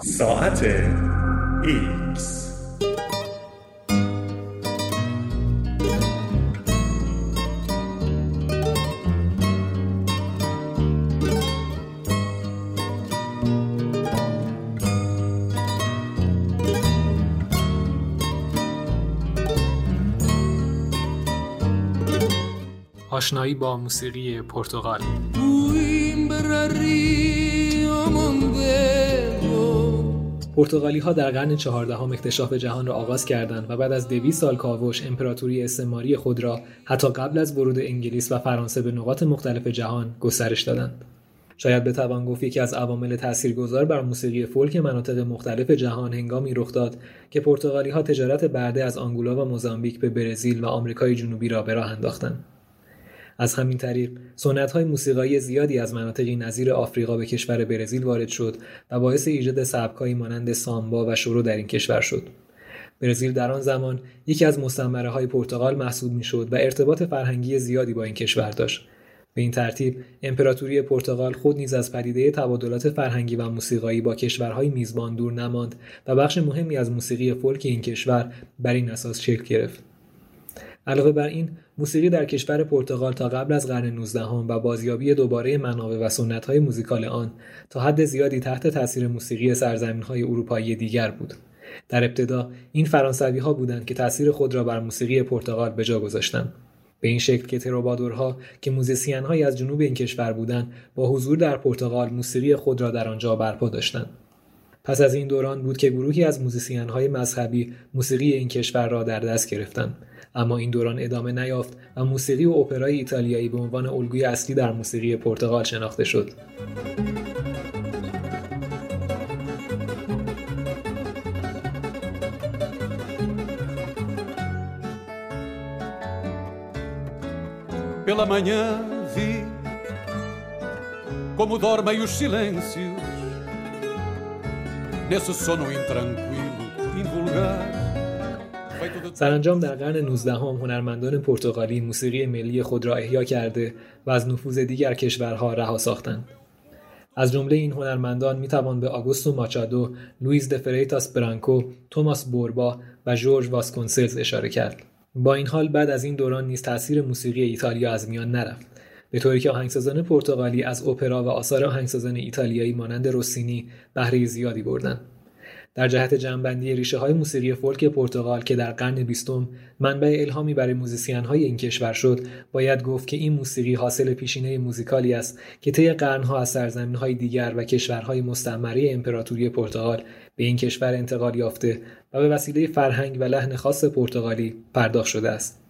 ساعت ایکس. آشنایی با موسیقی پرتغال. پرتغالی ها در قرن چهاردهم اکتشاف جهان را آغاز کردند و بعد از دویست سال کاوش امپراتوری استعماری خود را حتی قبل از ورود انگلیس و فرانسه به نقاط مختلف جهان گسترش دادند. شاید بتوان گفت یکی از عوامل تاثیرگذار بر موسیقی فولک مناطق مختلف جهان هنگامی رخ داد که پرتغالی ها تجارت برده از آنگولا و موزامبیک به برزیل و آمریکای جنوبی را به راه انداختند. از همین طریق سنت های موسیقایی زیادی از مناطقی نظیر آفریقا به کشور برزیل وارد شد و باعث ایجاد سبکهایی مانند سامبا و شورو در این کشور شد. برزیل در آن زمان یکی از مستعمره های پرتغال محسوب می‌شد و ارتباط فرهنگی زیادی با این کشور داشت. به این ترتیب امپراتوری پرتغال خود نیز از پدیده تبادلات فرهنگی و موسیقایی با کشورهای میزبان دور نماند و بخش مهمی از موسیقی فولک این کشور بر این اساس شکل گرفت. علاوه بر این موسیقی در کشور پرتغال تا قبل از قرن 19 و بازیابی دوباره منابع و های موزیکال آن تا حد زیادی تحت تاثیر موسیقی های اروپایی دیگر بود. در ابتدا این فرانسوی ها بودند که تاثیر خود را بر موسیقی پرتغال به جا گذاشتند. به این شکل که تروبادورها که موزیسین های از جنوب این کشور بودند با حضور در پرتغال موسیقی خود را در آنجا برپا داشتند. پس از این دوران بود که گروهی از موزیسین های مذهبی موسیقی این کشور را در دست گرفتند اما این دوران ادامه نیافت و موسیقی و اپرای ایتالیایی به عنوان الگوی اصلی در موسیقی پرتغال شناخته شد. Pela manhã vi como dormem os silêncios nesse sono intranquilo, invulgar. سرانجام در قرن 19 هم هنرمندان پرتغالی موسیقی ملی خود را احیا کرده و از نفوذ دیگر کشورها رها ساختند. از جمله این هنرمندان می توان به آگوستو ماچادو، لوئیس دفریتاس برانکو، توماس بوربا و جورج واسکونسلز اشاره کرد. با این حال بعد از این دوران نیز تاثیر موسیقی ایتالیا از میان نرفت. به طوری که آهنگسازان پرتغالی از اپرا و آثار آهنگسازان ایتالیایی مانند روسینی بهره زیادی بردند. در جهت جنبندی ریشه های موسیقی فولک پرتغال که در قرن بیستم منبع الهامی برای موزیسین های این کشور شد باید گفت که این موسیقی حاصل پیشینه موزیکالی است که طی قرنها از سرزمین های دیگر و کشورهای مستعمره امپراتوری پرتغال به این کشور انتقال یافته و به وسیله فرهنگ و لحن خاص پرتغالی پرداخت شده است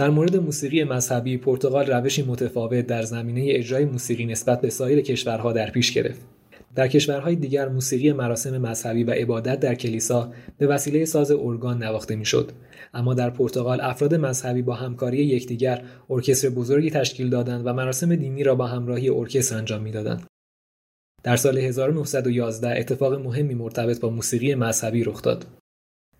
در مورد موسیقی مذهبی پرتغال روشی متفاوت در زمینه اجرای موسیقی نسبت به سایر کشورها در پیش گرفت. در کشورهای دیگر موسیقی مراسم مذهبی و عبادت در کلیسا به وسیله ساز ارگان نواخته می‌شد. اما در پرتغال افراد مذهبی با همکاری یکدیگر ارکستر بزرگی تشکیل دادند و مراسم دینی را با همراهی ارکستر انجام می‌دادند. در سال 1911 اتفاق مهمی مرتبط با موسیقی مذهبی رخ داد.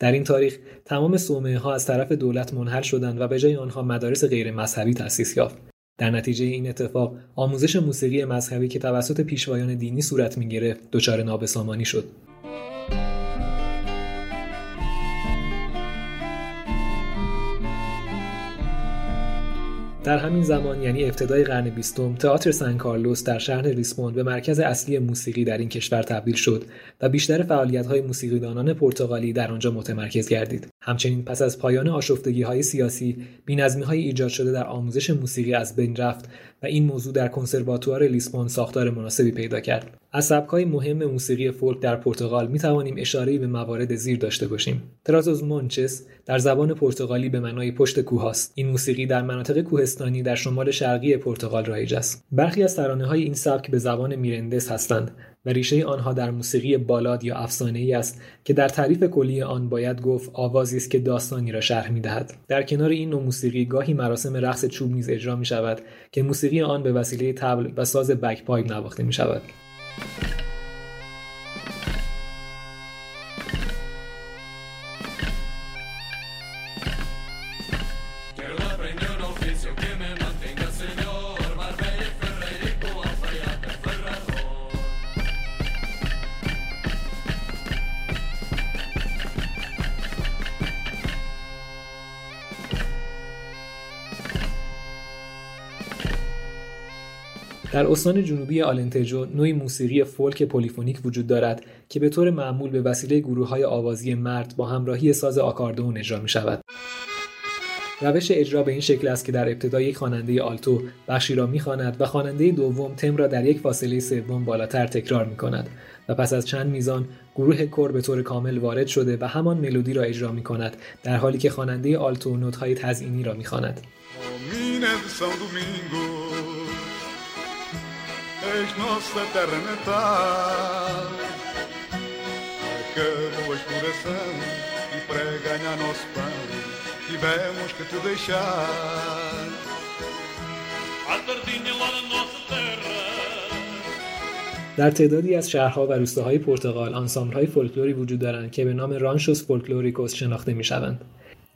در این تاریخ تمام صومعه ها از طرف دولت منحل شدند و به جای آنها مدارس غیر مذهبی تأسیس یافت. در نتیجه این اتفاق آموزش موسیقی مذهبی که توسط پیشوایان دینی صورت می گرفت دچار نابسامانی شد. در همین زمان یعنی ابتدای قرن بیستم تئاتر سن کارلوس در شهر لیسبون به مرکز اصلی موسیقی در این کشور تبدیل شد و بیشتر فعالیت‌های موسیقیدانان پرتغالی در آنجا متمرکز گردید. همچنین پس از پایان آشفتگی‌های سیاسی بینظمی‌های ایجاد شده در آموزش موسیقی از بین رفت و این موضوع در کنسرواتوار لیسبون ساختار مناسبی پیدا کرد از سبکهای مهم موسیقی فولک در پرتغال می توانیم اشاره به موارد زیر داشته باشیم. ترازوز مونچس در زبان پرتغالی به معنای پشت کوه است. این موسیقی در مناطق کوهستانی در شمال شرقی پرتغال رایج است. برخی از ترانه های این سبک به زبان میرندس هستند و ریشه آنها در موسیقی بالاد یا افسانه ای است که در تعریف کلی آن باید گفت آوازی است که داستانی را شرح می دهد. در کنار این نوع موسیقی گاهی مراسم رقص چوب نیز اجرا می شود که موسیقی آن به وسیله تبل و ساز بک پایپ نواخته می شود. در استان جنوبی آلنتجو نوعی موسیقی فولک پلیفونیک وجود دارد که به طور معمول به وسیله گروه های آوازی مرد با همراهی ساز آکاردئون اجرا می شود. روش اجرا به این شکل است که در ابتدا یک خواننده آلتو بخشی را می‌خواند و خواننده دوم تم را در یک فاصله سوم بالاتر تکرار می کند و پس از چند میزان گروه کر به طور کامل وارد شده و همان ملودی را اجرا می کند در حالی که خواننده آلتو نوت‌های تزئینی را می‌خواند. És nossa terra natal. Acabou a exploração e para ganhar nosso pão tivemos que te deixar. A tardinha lá na nossa terra. در تعدادی از شهرها و روستاهای پرتغال آنسامبل‌های فولکلوری وجود دارند که به نام رانشوس فولکلوریکوس شناخته می‌شوند.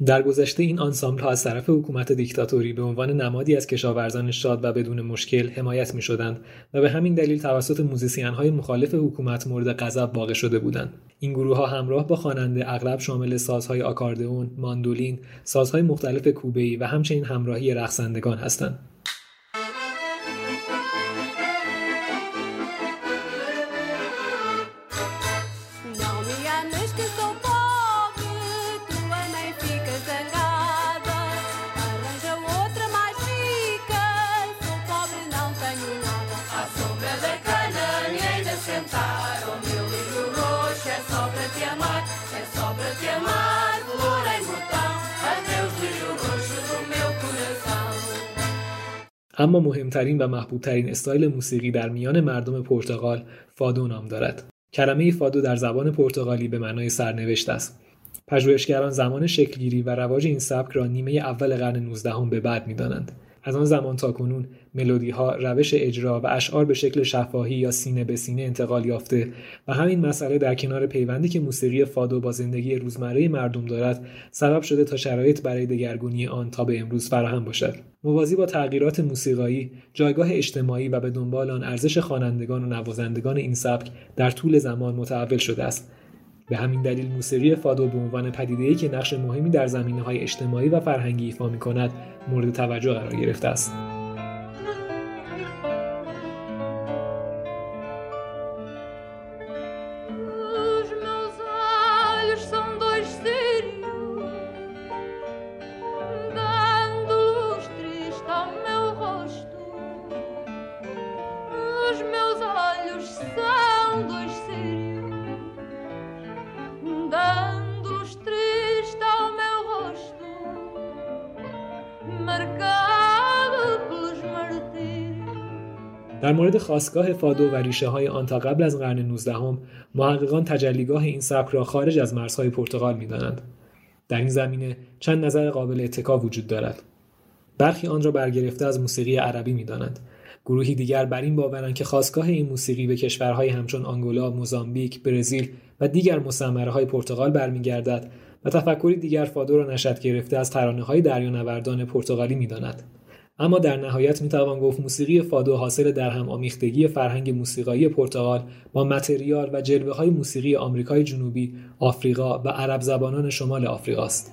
در گذشته این آنسامبل ها از طرف حکومت دیکتاتوری به عنوان نمادی از کشاورزان شاد و بدون مشکل حمایت می شدند و به همین دلیل توسط موزیسین های مخالف حکومت مورد غضب واقع شده بودند. این گروه ها همراه با خواننده اغلب شامل سازهای آکاردئون ماندولین سازهای مختلف کوبه‌ای و همچنین همراهی رقصندگان هستند. اما مهمترین و محبوبترین استایل موسیقی در میان مردم پرتغال فادو نام دارد. کلمه فادو در زبان پرتغالی به معنای سرنوشت است. پژوهشگران زمان شکلگیری و رواج این سبک را نیمه اول قرن 19 به بعد می‌دانند. از آن زمان تا کنون ملودی ها روش اجرا و اشعار به شکل شفاهی یا سینه به سینه انتقال یافته و همین مسئله در کنار پیوندی که موسیقی فادو با زندگی روزمره مردم دارد سبب شده تا شرایط برای دگرگونی آن تا به امروز فراهم باشد. موازی با تغییرات موسیقایی جایگاه اجتماعی و به دنبال آن ارزش خوانندگان و نوازندگان این سبک در طول زمان متحول شده است. به همین دلیل موسیقی فادو به عنوان پدیده‌ای که نقش مهمی در زمینه های اجتماعی و فرهنگی ایفا می کند مورد توجه قرار گرفته است. در مورد خواستگاه فادو و ریشه های آن تا قبل از قرن 19 هم محققان تجلیگاه این سبک را خارج از مرزهای پرتغال می دانند. در این زمینه چند نظر قابل اتکا وجود دارد. برخی آن را برگرفته از موسیقی عربی می دانند. گروهی دیگر بر این باورند که خواستگاه این موسیقی به کشورهای همچون آنگولا، موزامبیک، برزیل و دیگر مستعمره های پرتغال برمیگردد و تفکری دیگر فادو را نشد گرفته از ترانه های دریانوردان پرتغالی می‌داند. اما در نهایت می توان گفت موسیقی فادو حاصل در هم آمیختگی فرهنگ موسیقایی پرتغال با متریال و جلوه های موسیقی آمریکای جنوبی، آفریقا و عرب زبانان شمال آفریقا است.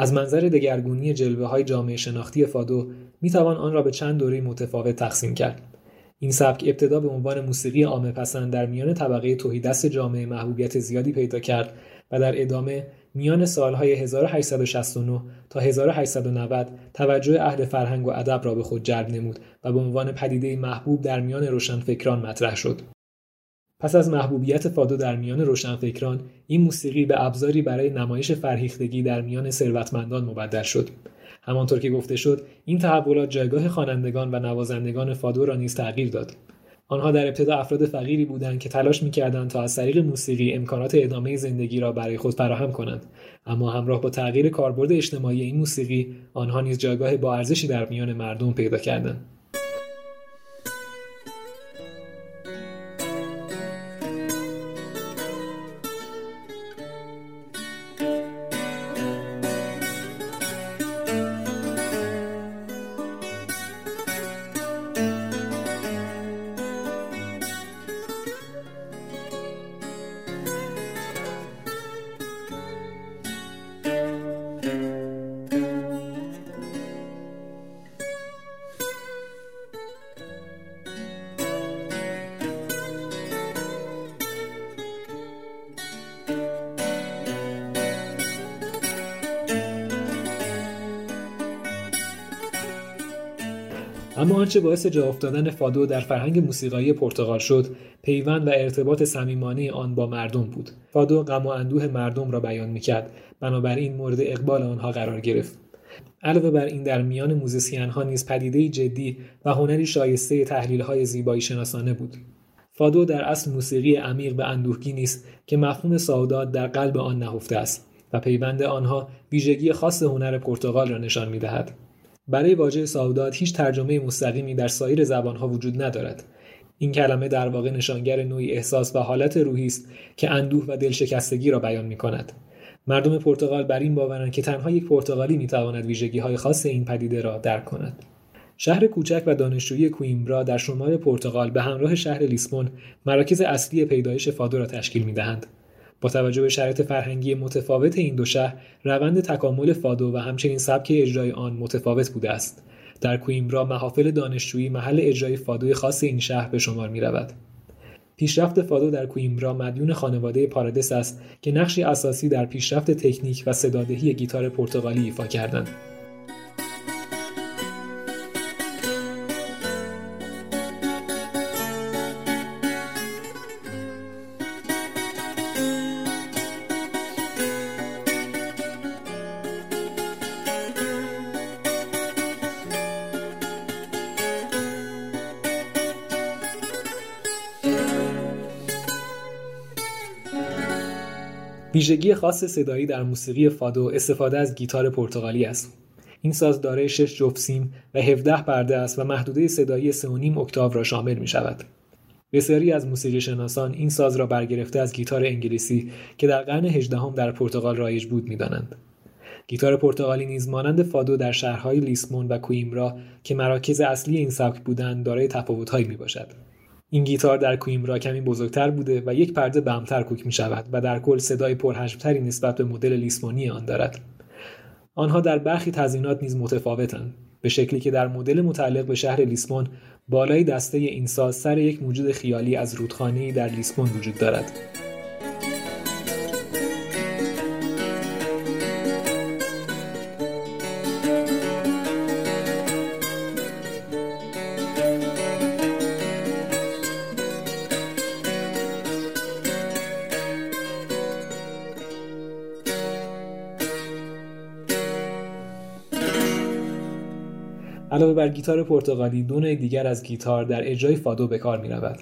از منظر دگرگونی جلوه های جامعه شناختی فادو می توان آن را به چند دوره متفاوت تقسیم کرد. این سبک ابتدا به عنوان موسیقی عامه پسند در میان طبقه توحیدست جامعه محبوبیت زیادی پیدا کرد و در ادامه میان سالهای 1869 تا 1890 توجه اهل فرهنگ و ادب را به خود جلب نمود و به عنوان پدیده محبوب در میان روشنفکران مطرح شد. پس از محبوبیت فادو در میان روشنفکران این موسیقی به ابزاری برای نمایش فرهیختگی در میان ثروتمندان مبدل شد. همانطور که گفته شد این تحولات جایگاه خوانندگان و نوازندگان فادو را نیز تغییر داد. آنها در ابتدا افراد فقیری بودند که تلاش می‌کردند تا از طریق موسیقی امکانات ادامه زندگی را برای خود فراهم کنند. اما همراه با تغییر کاربرد اجتماعی این موسیقی آنها نیز جایگاه با ارزشی در میان مردم پیدا کردند. اما آنچه باعث جا افتادن فادو در فرهنگ موسیقایی پرتغال شد پیوند و ارتباط صمیمانه آن با مردم بود. فادو غم و اندوه مردم را بیان می‌کرد. بنابراین مورد اقبال آنها قرار گرفت. علاوه بر این در میان موزیسین ها نیز پدیده جدی و هنری شایسته تحلیل های زیبایی شناسانه بود. فادو در اصل موسیقی عمیق و اندوهگینی است که مفهوم سعادت در قلب آن نهفته است و پیوند آنها ویژگی خاص هنر پرتغال را نشان می‌دهد. برای واژه سعادت هیچ ترجمه مستقیمی در سایر زبانها وجود ندارد این کلمه در واقع نشانگر نوعی احساس و حالت روحی است که اندوه و دلشکستگی را بیان می کند. مردم پرتغال بر این باورند که تنها یک پرتغالی می تواند ویژگی های خاص این پدیده را درک کند. شهر کوچک و دانشجویی کویمبرا در شمال پرتغال به همراه شهر لیسبون مراکز اصلی پیدایش فادو را تشکیل می دهند. با توجه به شرایط فرهنگی متفاوت این دو شهر روند تکامل فادو و همچنین سبک اجرای آن متفاوت بوده است در کویمبرا محافل دانشجویی محل اجرای فادوی خاص این شهر به شمار می رود. پیشرفت فادو در کویمبرا مدیون خانواده پارادس است که نقشی اساسی در پیشرفت تکنیک و صدادهی گیتار پرتغالی ایفا کردند. ویژگی خاص صدایی در موسیقی فادو استفاده از گیتار پرتغالی است. این ساز دارای 6 جفت سیم و 17 پرده است و محدوده صدایی 3.5 اکتاو را شامل می شود. بسیاری از موسیقی شناسان این ساز را برگرفته از گیتار انگلیسی که در قرن 18 هم در پرتغال رایج بود می‌دانند. گیتار پرتغالی نیز مانند فادو در شهرهای لیسمون و کویمرا که مراکز اصلی این سبک بودند دارای تفاوتهایی می باشد. این گیتار در کویمرا کمی بزرگتر بوده و یک پرده بمتر کوک می شود و در کل صدای پرحجمتری نسبت به مدل لیسمونی آن دارد. آنها در برخی تزیینات نیز متفاوتند به شکلی که در مدل متعلق به شهر لیسمون بالای دسته این ساز سر یک موجود خیالی از رودخانه‌ای در لیسمون وجود دارد. بر گیتار پرتغالی دو دیگر از گیتار در اجرای فادو به کار می رود.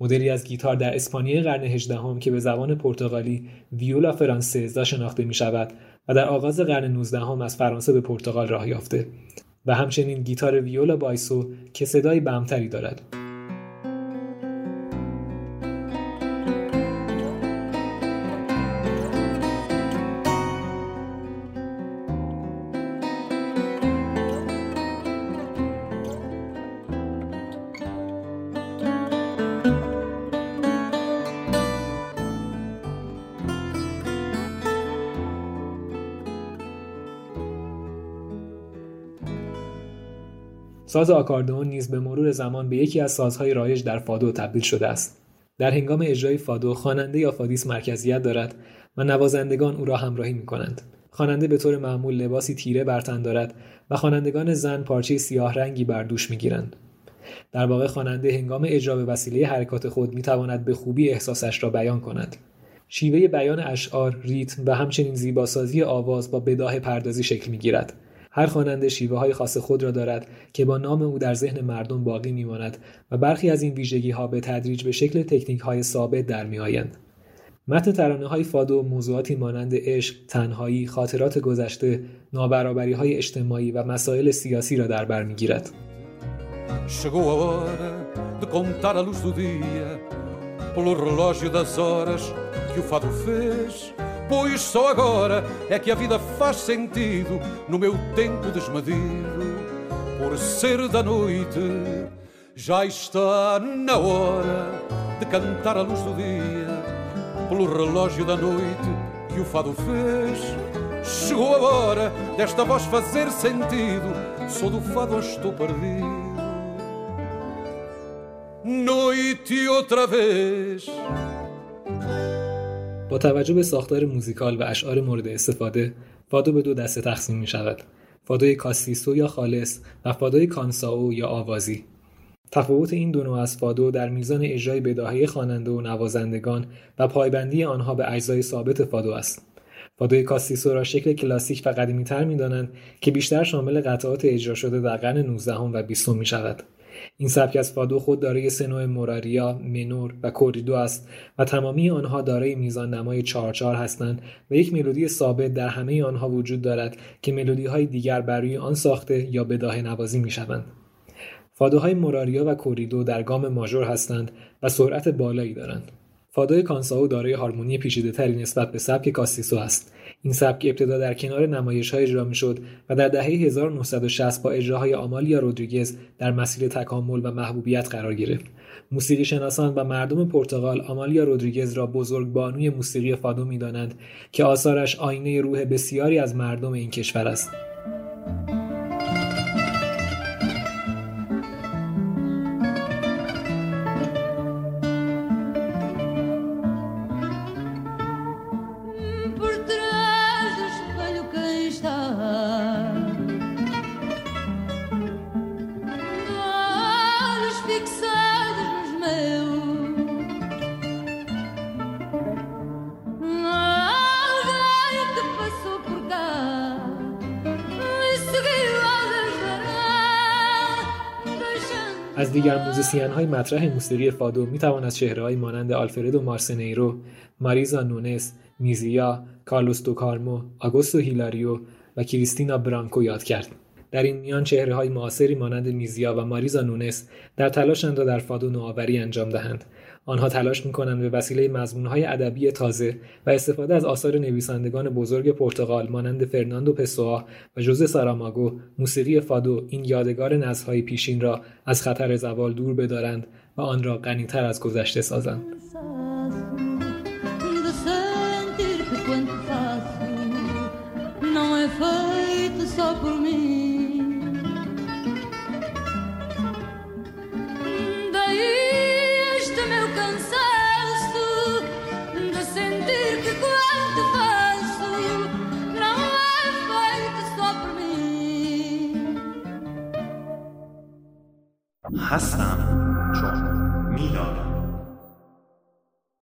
مدلی از گیتار در اسپانیای قرن هجدهم که به زبان پرتغالی ویولا فرانسزا شناخته می شود و در آغاز قرن 19 هم از فرانسه به پرتغال راه یافته و همچنین گیتار ویولا بایسو که صدای بمتری دارد. ساز آکاردئون نیز به مرور زمان به یکی از سازهای رایج در فادو تبدیل شده است در هنگام اجرای فادو خواننده یا فادیستا مرکزیت دارد و نوازندگان او را همراهی می کنند. خواننده به طور معمول لباسی تیره بر تن دارد و خوانندگان زن پارچه سیاه رنگی بر دوش می گیرند. در واقع خواننده هنگام اجرا به وسیله حرکات خود می تواند به خوبی احساسش را بیان کند. شیوه بیان اشعار، ریتم و همچنین زیباسازی آواز با بداهه پردازی شکل می گیرد. هر خواننده شیوه های خاص خود را دارد که با نام او در ذهن مردم باقی میماند و برخی از این ویژگی ها به تدریج به شکل تکنیک های ثابت در می آیند. متن ترانه های فادو موضوعاتی مانند عشق، تنهایی، خاطرات گذشته، نابرابری های اجتماعی و مسائل سیاسی را در بر می‌گیرد. Pelo relógio das horas que o fado fez. Pois só agora é que a vida faz sentido no meu tempo desmedido. Por ser da noite, já está na hora de cantar a luz do dia pelo relógio da noite que o fado fez. Chegou a hora desta voz fazer sentido. Sou do fado, estou perdido. Noite outra vez. با توجه به ساختار موزیکال و اشعار مورد استفاده فادو به دو دسته تقسیم می شود فادوی کاستیسو یا خالص و فادوی کانساو یا آوازی. تفاوت این دو نوع از فادو در میزان اجرای بداهه خواننده و نوازندگان و پایبندی آنها به اجزای ثابت فادو است. فادوی کاستیسو را شکل کلاسیک و قدیمیتر می‌دانند که بیشتر شامل قطعات اجرا شده در قرن 19 و 20 می شود این سبک از فادو خود دارای سه نوع موراریا، منور و کوریدو است و تمامی آنها دارای میزان نمای چهار هستند و یک ملودی ثابت در همه آنها وجود دارد که ملودی های دیگر بر روی آن ساخته یا بداهه نوازی می شوند. فادوهای موراریا و کوریدو در گام ماژور هستند و سرعت بالایی دارند. فادوی کانساو دارای هارمونی پیچیده تری نسبت به سبک کاستیسو است. این سبک ابتدا در کنار نمایش های اجرا شد و در دهه 1960 با اجراهای آمالیا رودریگز در مسیر تکامل و محبوبیت قرار گرفت. موسیقی شناسان و مردم پرتغال آمالیا رودریگز را بزرگ بانوی موسیقی فادو می‌دانند که آثارش آینه روح بسیاری از مردم این کشور است. از دیگر موزیسین های مطرح موسیقی فادو می توان از چهره های مانند آلفردو مارسنیرو، ماریزا نونس، میزیا، کارلوس دوکارمو، آگوستو هیلاریو و کریستینا برانکو یاد کرد. در این میان چهره های معاصری مانند میزیا و ماریزا نونس در تلاشند تا در فادو نوآوری انجام دهند آنها تلاش می‌کنند به وسیله مضمونهای ادبی تازه و استفاده از آثار نویسندگان بزرگ پرتغال مانند فرناندو پسوآ و جوزه ساراماگو موسیقی فادو این یادگار نسلهای پیشین را از خطر زوال دور بدارند و آن را غنیتر از گذشته سازند. Hassan.